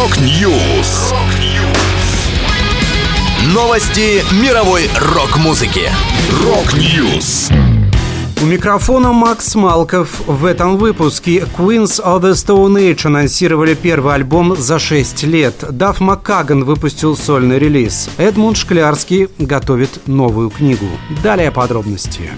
Rock News. Новости мировой рок-музыки. Rock News. У микрофона Макс Малков. В этом выпуске Queens of the Stone Age анонсировали первый альбом за 6 лет. Даф Маккаган выпустил сольный релиз. Эдмунд Шклярский готовит новую книгу. Далее подробности.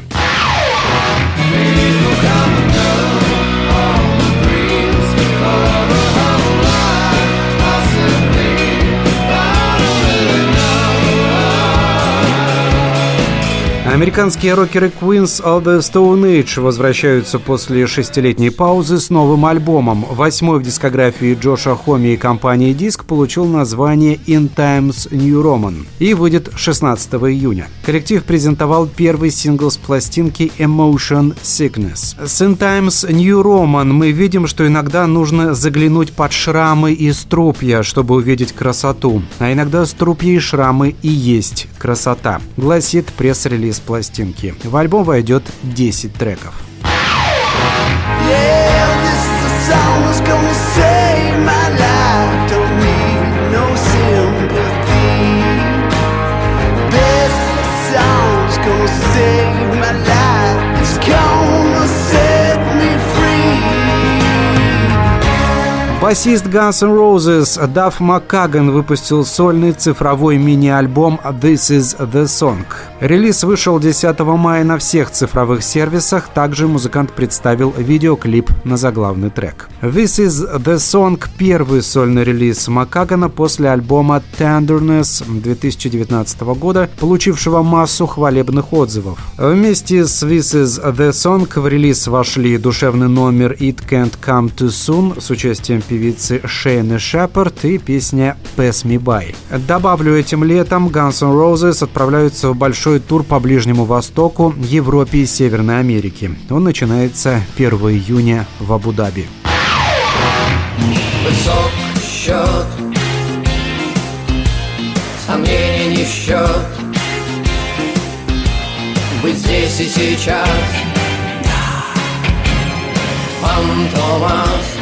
Американские рокеры Queens of the Stone Age возвращаются после шестилетней паузы с новым альбомом. Восьмой в дискографии Джоша Хоми и компании Диск получил название In Times New Roman и выйдет 16 июня. Коллектив презентовал первый сингл с пластинки Emotion Sickness. С In Times New Roman мы видим, что иногда нужно заглянуть под шрамы и струпья, чтобы увидеть красоту. А иногда струпья и шрамы и есть красота, гласит пресс-релиз пластинки. В альбом войдет 10 треков. save Басист Guns N' Roses Дафф Маккаган выпустил сольный цифровой мини-альбом «This is the Song». Релиз вышел 10 мая на всех цифровых сервисах. Также музыкант представил видеоклип на заглавный трек. «This is the Song» — первый сольный релиз Маккагана после альбома «Tenderness» 2019 года, получившего массу хвалебных отзывов. Вместе с «This is the Song» в релиз вошли душевный номер «It Can't Come Too Soon» с участием певицы Шейны Шепард и песня «Pass Me By». Добавлю, этим летом Guns N' Roses отправляются в большой тур по Ближнему Востоку, Европе и Северной Америке. Он начинается 1 июня в Абу-Даби. Высок счет, сомнений не счет, быть здесь и сейчас. Фантомас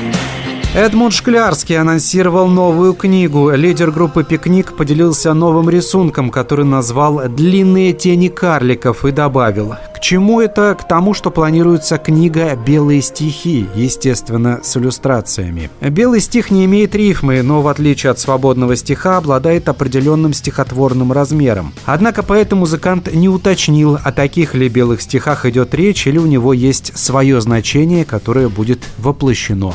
Эдмунд Шклярский анонсировал новую книгу. Лидер группы «Пикник» поделился новым рисунком, который назвал «Длинные тени карликов» и добавил «К чему это? К тому, что планируется книга «Белые стихи», естественно, с иллюстрациями. Белый стих не имеет рифмы, но в отличие от свободного стиха обладает определенным стихотворным размером. Однако поэт музыкант не уточнил, о таких ли белых стихах идет речь или у него есть свое значение, которое будет воплощено